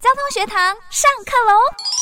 交通学堂上课喽！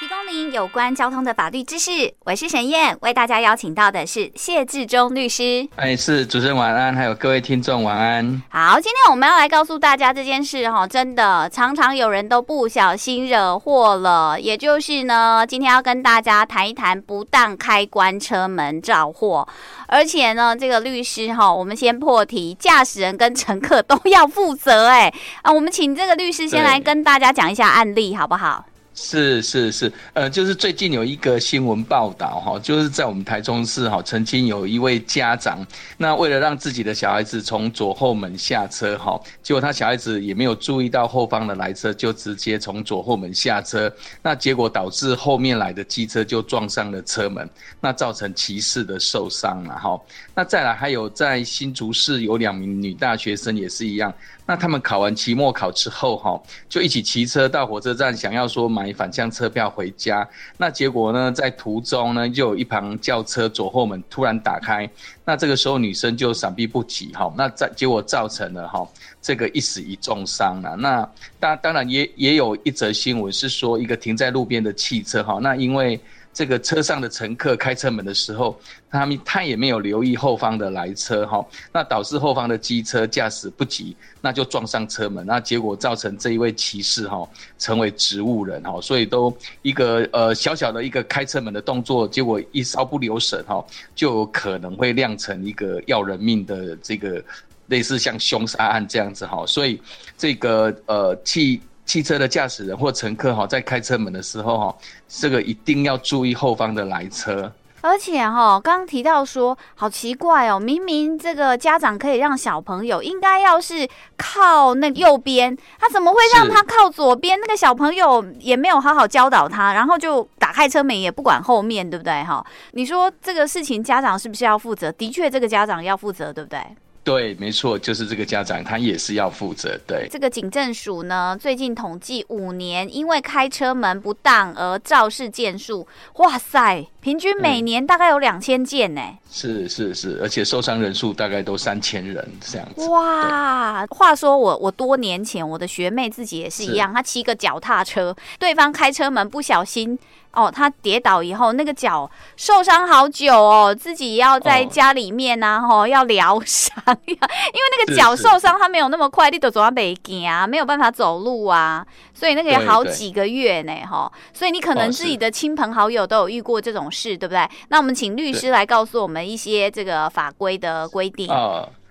提供您有关交通的法律知识，我是沈燕，为大家邀请到的是谢志忠律师。哎，是主持人晚安，还有各位听众晚安。好，今天我们要来告诉大家这件事哈，真的常常有人都不小心惹祸了。也就是呢，今天要跟大家谈一谈不当开关车门肇祸，而且呢，这个律师哈，我们先破题，驾驶人跟乘客都要负责。哎，啊，我们请这个律师先来跟大家讲一下案例，好不好？是是是，呃，就是最近有一个新闻报道哈，就是在我们台中市哈，曾经有一位家长，那为了让自己的小孩子从左后门下车哈，结果他小孩子也没有注意到后方的来车，就直接从左后门下车，那结果导致后面来的机车就撞上了车门，那造成骑士的受伤了哈。那再来还有在新竹市有两名女大学生也是一样。那他们考完期末考之后，哈，就一起骑车到火车站，想要说买返乡车票回家。那结果呢，在途中呢，就有一旁轿车左后门突然打开，那这个时候女生就闪避不及，哈，那在结果造成了哈这个一死一重伤了。那当当然也也有一则新闻是说，一个停在路边的汽车，哈，那因为。这个车上的乘客开车门的时候，他们他也没有留意后方的来车哈，那导致后方的机车驾驶不及，那就撞上车门，那结果造成这一位骑士哈成为植物人哈，所以都一个呃小小的一个开车门的动作，结果一稍不留神哈，就可能会酿成一个要人命的这个类似像凶杀案这样子哈，所以这个呃汽。汽车的驾驶人或乘客哈，在开车门的时候哈，这个一定要注意后方的来车。而且哈，刚刚提到说，好奇怪哦，明明这个家长可以让小朋友应该要是靠那右边，他怎么会让他靠左边？那个小朋友也没有好好教导他，然后就打开车门也不管后面，对不对哈？你说这个事情家长是不是要负责？的确，这个家长要负责，对不对？对，没错，就是这个家长，他也是要负责。对，这个警政署呢，最近统计五年，因为开车门不当而肇事件数，哇塞，平均每年大概有两千件呢。是是是，而且受伤人数大概都三千人这样子。哇，话说我我多年前我的学妹自己也是一样，她骑个脚踏车，对方开车门不小心。哦，他跌倒以后，那个脚受伤好久哦，自己要在家里面呐、啊，吼、哦，要疗伤呀，因为那个脚受伤，他没有那么快，你都走到北京啊，没有办法走路啊，所以那个也好几个月呢，哈，所以你可能自己的亲朋好友都有遇过这种事，对不对？那我们请律师来告诉我们一些这个法规的规定。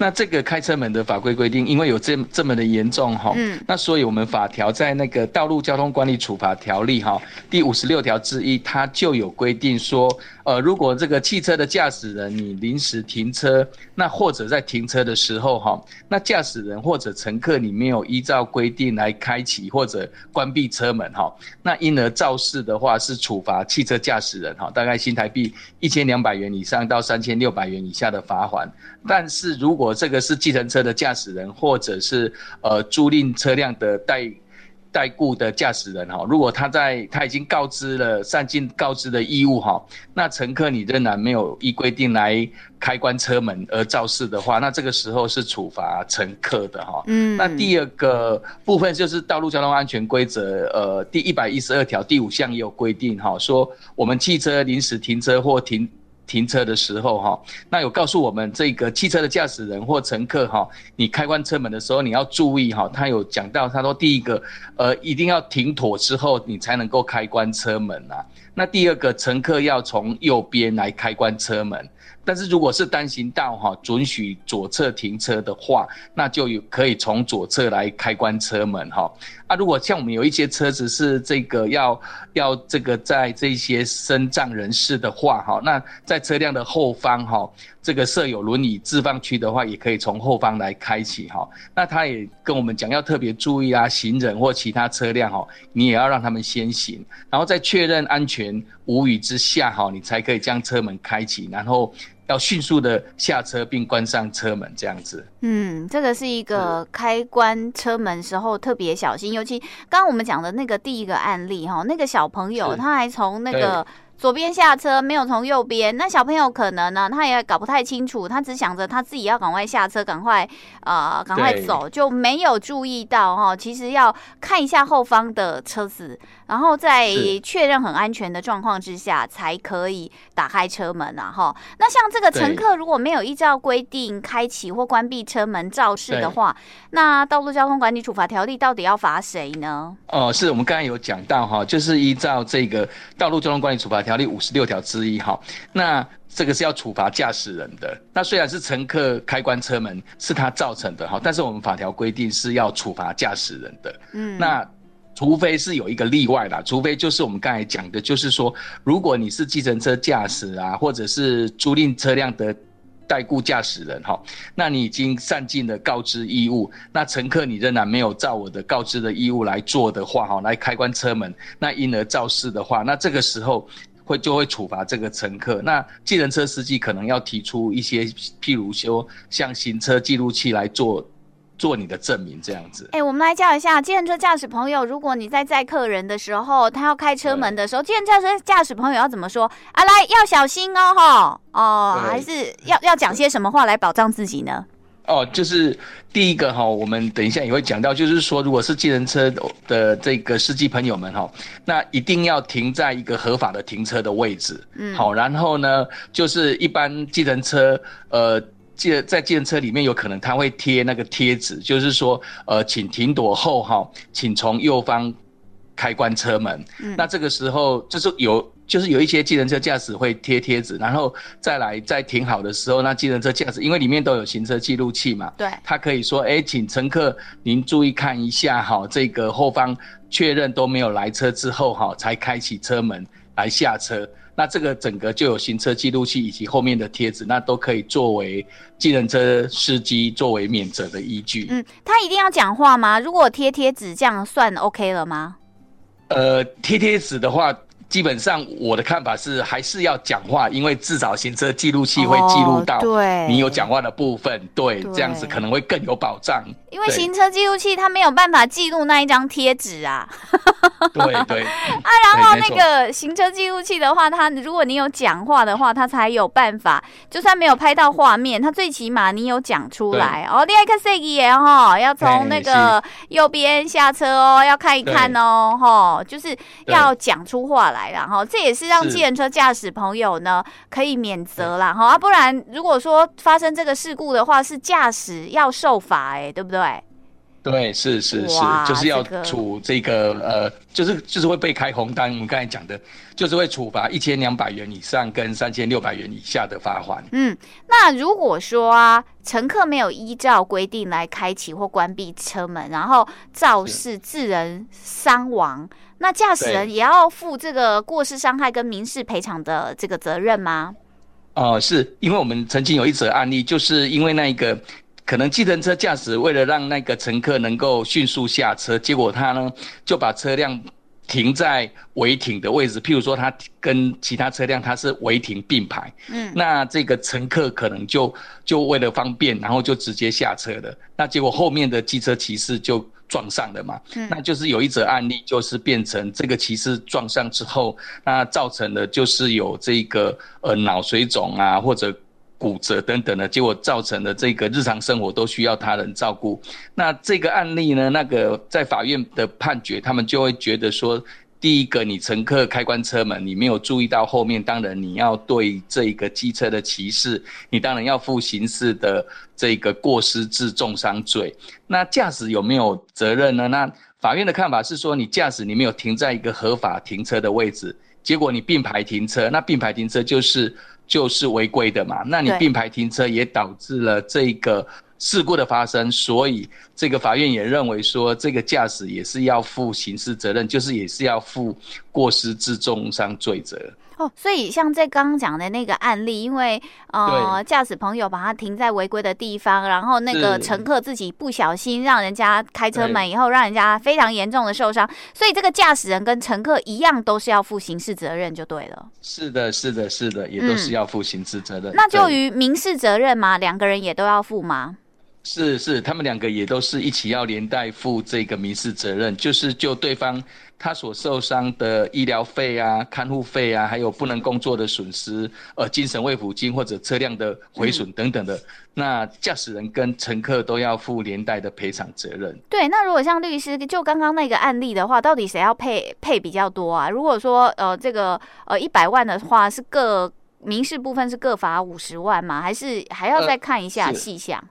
那这个开车门的法规规定，因为有这这么的严重哈，嗯，那所以我们法条在那个《道路交通管理处罚条例》哈第五十六条之一，它就有规定说，呃，如果这个汽车的驾驶人你临时停车，那或者在停车的时候哈，那驾驶人或者乘客你没有依照规定来开启或者关闭车门哈，那因而肇事的话是处罚汽车驾驶人哈，大概新台币一千两百元以上到三千六百元以下的罚锾，但是如果这个是计程车的驾驶人，或者是呃租赁车辆的代代雇的驾驶人哈，如果他在他已经告知了善尽告知的义务哈，那乘客你仍然没有依规定来开关车门而肇事的话，那这个时候是处罚乘客的哈。嗯，那第二个部分就是道路交通安全规则，呃，第一百一十二条第五项也有规定哈，说我们汽车临时停车或停。停车的时候，哈，那有告诉我们这个汽车的驾驶人或乘客，哈，你开关车门的时候，你要注意，哈，他有讲到，他说第一个，呃，一定要停妥之后，你才能够开关车门啊。那第二个，乘客要从右边来开关车门。但是如果是单行道哈，准许左侧停车的话，那就有可以从左侧来开关车门哈。啊，如果像我们有一些车子是这个要要这个在这些身障人士的话哈，那在车辆的后方哈，这个设有轮椅置放区的话，也可以从后方来开启哈。那他也跟我们讲要特别注意啊，行人或其他车辆哈，你也要让他们先行，然后在确认安全无虞之下哈，你才可以将车门开启，然后。要迅速的下车并关上车门，这样子。嗯，这个是一个开关车门时候特别小心，尤其刚刚我们讲的那个第一个案例哈，那个小朋友他还从那个左边下车，没有从右边。那小朋友可能呢，他也搞不太清楚，他只想着他自己要赶快下车，赶快呃赶快走，就没有注意到哈、哦。其实要看一下后方的车子，然后在确认很安全的状况之下，才可以打开车门啊哈。那像这个乘客如果没有依照规定开启或关闭车门肇事的话，那道路交通管理处罚条例到底要罚谁呢？哦，是我们刚才有讲到哈，就是依照这个道路交通管理处罚条例五十六条之一哈，那这个是要处罚驾驶人的。那虽然是乘客开关车门是他造成的哈，但是我们法条规定是要处罚驾驶人的。嗯，那除非是有一个例外啦，除非就是我们刚才讲的，就是说如果你是计程车驾驶啊，或者是租赁车辆的。代雇驾驶人哈，那你已经善尽了告知义务，那乘客你仍然没有照我的告知的义务来做的话哈，来开关车门，那因而肇事的话，那这个时候会就会处罚这个乘客。那计程车司机可能要提出一些，譬如说像行车记录器来做。做你的证明这样子。哎、欸，我们来教一下，计程车驾驶朋友，如果你在载客人的时候，他要开车门的时候，计程车驾驶朋友要怎么说？啊，来要小心哦，哈，哦，还是要要讲些什么话来保障自己呢？哦，就是第一个哈，我们等一下也会讲到，就是说，如果是计程车的这个司机朋友们哈，那一定要停在一个合法的停车的位置。嗯，好，然后呢，就是一般计程车，呃。在计程车里面，有可能他会贴那个贴纸，就是说，呃，请停躲后哈，请从右方开关车门。嗯、那这个时候就是有，就是有一些计程车驾驶会贴贴纸，然后再来在停好的时候，那计程车驾驶因为里面都有行车记录器嘛，对，他可以说，哎、欸，请乘客您注意看一下哈，这个后方确认都没有来车之后哈，才开启车门来下车。那这个整个就有行车记录器以及后面的贴纸，那都可以作为计程车司机作为免责的依据。嗯，他一定要讲话吗？如果贴贴纸这样算 OK 了吗？呃，贴贴纸的话。基本上我的看法是还是要讲话，因为至少行车记录器会记录到你有讲话的部分，哦、对，对，这样子可能会更有保障。因为行车记录器它没有办法记录那一张贴纸啊。对 对。啊，然后那个行车记录器的话，它如果你有讲话的话，它才有办法，就算没有拍到画面，它最起码你有讲出来哦。第二个司机也哈，要从那个右边下车哦，要看一看哦，哈，就是要讲出话来。然后这也是让计程车驾驶朋友呢可以免责啦哈，啊，不然如果说发生这个事故的话，是驾驶要受罚哎，对不对？对，是是是，就是要处这个呃，就是就是会被开红单。我们刚才讲的，就是会处罚一千两百元以上跟三千六百元以下的罚款。嗯，那如果说啊，乘客没有依照规定来开启或关闭车门，然后肇事致人伤亡。那驾驶人也要负这个过失伤害跟民事赔偿的这个责任吗？哦、呃，是因为我们曾经有一则案例，就是因为那一个可能计程车驾驶为了让那个乘客能够迅速下车，结果他呢就把车辆。停在违停的位置，譬如说他跟其他车辆他是违停并排，嗯，那这个乘客可能就就为了方便，然后就直接下车了，那结果后面的机车骑士就撞上了嘛，嗯，那就是有一则案例，就是变成这个骑士撞上之后，那造成的就是有这个呃脑水肿啊或者。骨折等等的结果，造成的这个日常生活都需要他人照顾。那这个案例呢，那个在法院的判决，他们就会觉得说，第一个，你乘客开关车门，你没有注意到后面，当然你要对这个机车的骑士，你当然要负刑事的这个过失致重伤罪。那驾驶有没有责任呢？那法院的看法是说，你驾驶你没有停在一个合法停车的位置，结果你并排停车，那并排停车就是。就是违规的嘛，那你并排停车也导致了这个事故的发生，所以这个法院也认为说，这个驾驶也是要负刑事责任，就是也是要负过失致重伤罪责。哦，所以像在刚刚讲的那个案例，因为呃驾驶朋友把他停在违规的地方，然后那个乘客自己不小心让人家开车门以后，让人家非常严重的受伤，所以这个驾驶人跟乘客一样都是要负刑事责任就对了。是的，是的，是的，也都是要负刑事责任。嗯，那就于民事责任吗？两个人也都要负吗？是是，他们两个也都是一起要连带负这个民事责任，就是就对方他所受伤的医疗费啊、看护费啊，还有不能工作的损失，呃，精神慰抚金或者车辆的毁损等等的，嗯、那驾驶人跟乘客都要负连带的赔偿责任。对，那如果像律师就刚刚那个案例的话，到底谁要配配比较多啊？如果说呃这个呃一百万的话，是各民事部分是各罚五十万吗？还是还要再看一下细项？呃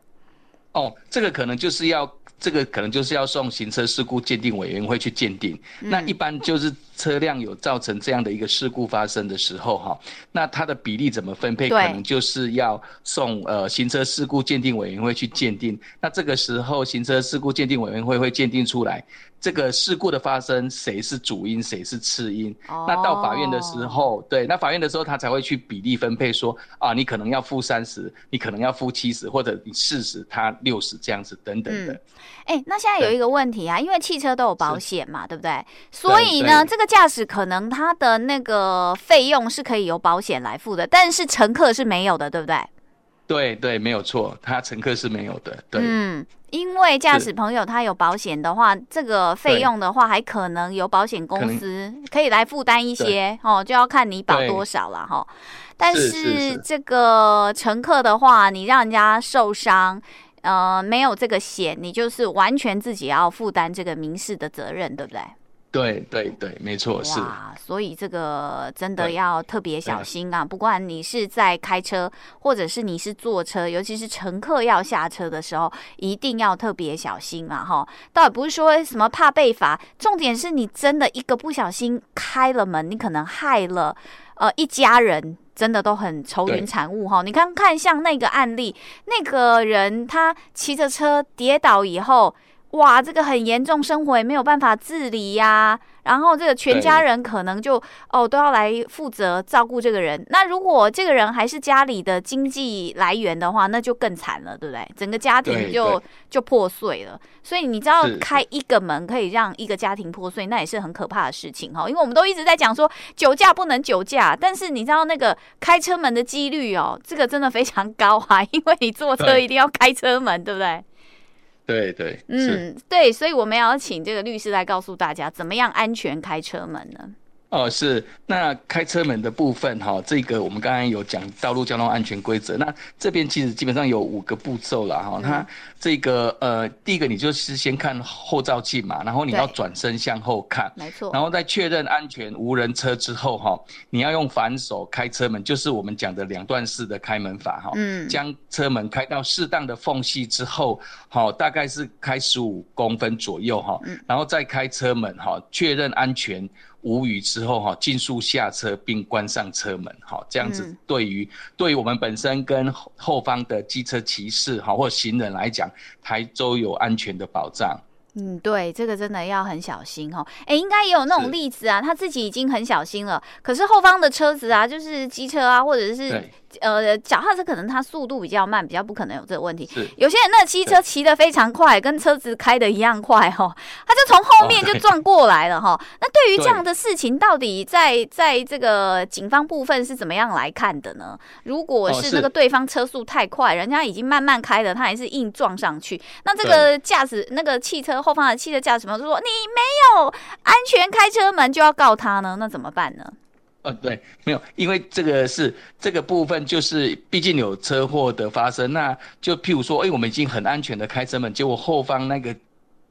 哦，这个可能就是要，这个可能就是要送行车事故鉴定委员会去鉴定。嗯、那一般就是车辆有造成这样的一个事故发生的时候，哈，那它的比例怎么分配，可能就是要送呃行车事故鉴定委员会去鉴定。那这个时候，行车事故鉴定委员会会鉴定出来。这个事故的发生，谁是主因，谁是次因？Oh. 那到法院的时候，对，那法院的时候，他才会去比例分配说，说啊，你可能要负三十，你可能要负七十，或者你四十，他六十这样子等等的。哎、嗯欸，那现在有一个问题啊，因为汽车都有保险嘛，对不对？所以呢，这个驾驶可能他的那个费用是可以由保险来付的，但是乘客是没有的，对不对？对对，没有错，他乘客是没有的。对，嗯，因为驾驶朋友他有保险的话，这个费用的话，还可能由保险公司可以来负担一些哦，就要看你保多少了哈。但是这个乘客的话，你让人家受伤，呃，没有这个险，你就是完全自己要负担这个民事的责任，对不对？对对对，没错，是。哇，所以这个真的要特别小心啊！不管你是在开车，或者是你是坐车，尤其是乘客要下车的时候，一定要特别小心啊！哈，倒也不是说什么怕被罚，重点是你真的一个不小心开了门，你可能害了呃一家人，真的都很愁云惨雾哈！你看看像那个案例，那个人他骑着车跌倒以后。哇，这个很严重，生活也没有办法自理呀、啊。然后这个全家人可能就哦都要来负责照顾这个人。那如果这个人还是家里的经济来源的话，那就更惨了，对不对？整个家庭就就破碎了。所以你知道，开一个门可以让一个家庭破碎，那也是很可怕的事情哈。因为我们都一直在讲说酒驾不能酒驾，但是你知道那个开车门的几率哦，这个真的非常高啊，因为你坐车一定要开车门，对，对不对？对对，嗯，对，所以我们要请这个律师来告诉大家，怎么样安全开车门呢？哦，是。那开车门的部分哈，这个我们刚刚有讲道路交通安全规则，那这边其实基本上有五个步骤了哈。它这个呃，第一个你就是先看后照镜嘛，然后你要转身向后看，没错，然后在确认安全无人车之后哈，你要用反手开车门，就是我们讲的两段式的开门法哈，嗯，将车门开到适当的缝隙之后，好，大概是开十五公分左右哈，然后再开车门哈，确认安全。无语之后哈，尽速下车并关上车门，哈，这样子对于对于我们本身跟后方的机车骑士哈或行人来讲，台州有安全的保障。嗯，对，这个真的要很小心哈。哎，应该也有那种例子啊，他自己已经很小心了，可是后方的车子啊，就是机车啊，或者是。呃，脚踏车可能它速度比较慢，比较不可能有这个问题。是有些人那汽车骑得非常快，跟车子开的一样快哈，他就从后面就撞过来了哈。那对于这样的事情，到底在在这个警方部分是怎么样来看的呢？如果是那个对方车速太快，人家已经慢慢开了，他还是硬撞上去，那这个驾驶那个汽车后方的汽车驾驶朋友就说，你没有安全开车门，就要告他呢？那怎么办呢？呃，对，没有，因为这个是这个部分，就是毕竟有车祸的发生，那就譬如说，哎，我们已经很安全的开车门，结果后方那个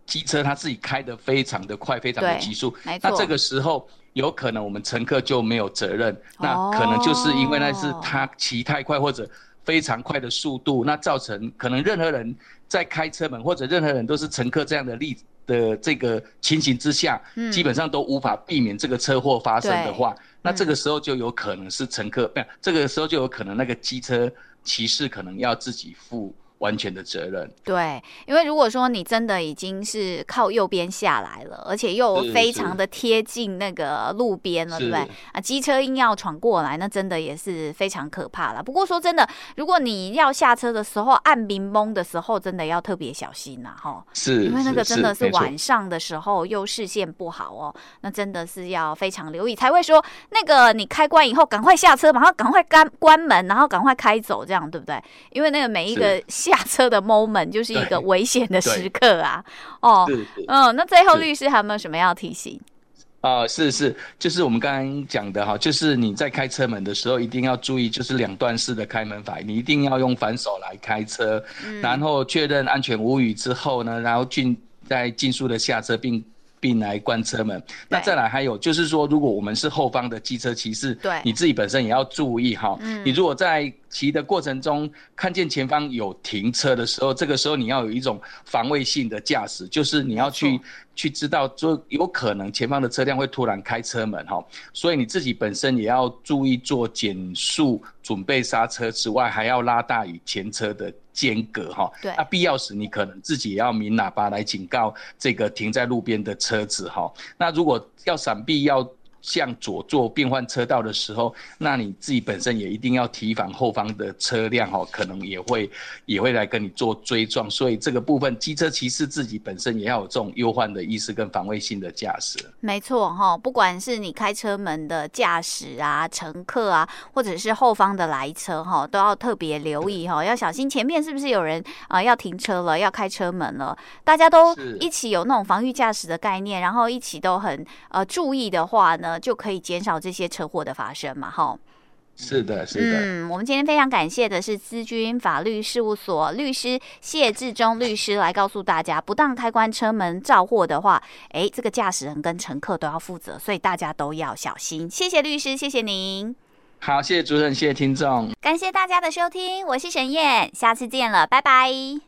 机车他自己开得非常的快，非常的急速，那这个时候有可能我们乘客就没有责任，那可能就是因为那是他骑太快或者非常快的速度，那造成可能任何人在开车门或者任何人都是乘客这样的例子的这个情形之下，嗯，基本上都无法避免这个车祸发生的话。那这个时候就有可能是乘客，不，这个时候就有可能那个机车骑士可能要自己负完全的责任。对，因为如果说你真的已经是靠右边下来了，而且又非常的贴近那个路边了，对不对？啊，机车硬要闯过来，那真的也是非常可怕了。不过说真的，如果你要下车的时候按冰蒙的时候，真的要特别小心呐，哈。是，因为那个真的是晚上的时候又视线不好哦，那真的是要非常留意，才会说那个你开关以后赶快下车，马上赶快关关门，然后赶快开走，这样对不对？因为那个每一个。下车的 moment 就是一个危险的时刻啊。哦，嗯，那最后律师还有没有什么要提醒？啊、呃，是是，就是我们刚刚讲的哈，就是你在开车门的时候一定要注意，就是两段式的开门法，你一定要用反手来开车，嗯、然后确认安全无虞之后呢，然后进再尽速的下车并。并来关车门。那再来还有就是说，如果我们是后方的机车骑士，对，你自己本身也要注意哈。嗯，你如果在骑的过程中看见前方有停车的时候，这个时候你要有一种防卫性的驾驶，就是你要去去知道，就有可能前方的车辆会突然开车门哈，所以你自己本身也要注意做减速、准备刹车之外，还要拉大与前车的间隔哈。对，那必要时你可能自己也要鸣喇叭来警告这个停在路边的车子哈。那如果要闪避要。向左做变换车道的时候，那你自己本身也一定要提防后方的车辆哦，可能也会也会来跟你做追撞，所以这个部分机车骑士自己本身也要有这种忧患的意识跟防卫性的驾驶。没错哈，不管是你开车门的驾驶啊、乘客啊，或者是后方的来车哈，都要特别留意哈，要小心前面是不是有人啊要停车了，要开车门了，大家都一起有那种防御驾驶的概念，然后一起都很呃注意的话呢。就可以减少这些车祸的发生嘛，哈。是的，是的。嗯，我们今天非常感谢的是资军法律事务所律师谢志忠律师来告诉大家，不当开关车门肇祸的话，哎，这个驾驶人跟乘客都要负责，所以大家都要小心。谢谢律师，谢谢您。好，谢谢主任，谢谢听众，感谢大家的收听，我是沈燕，下次见了，拜拜。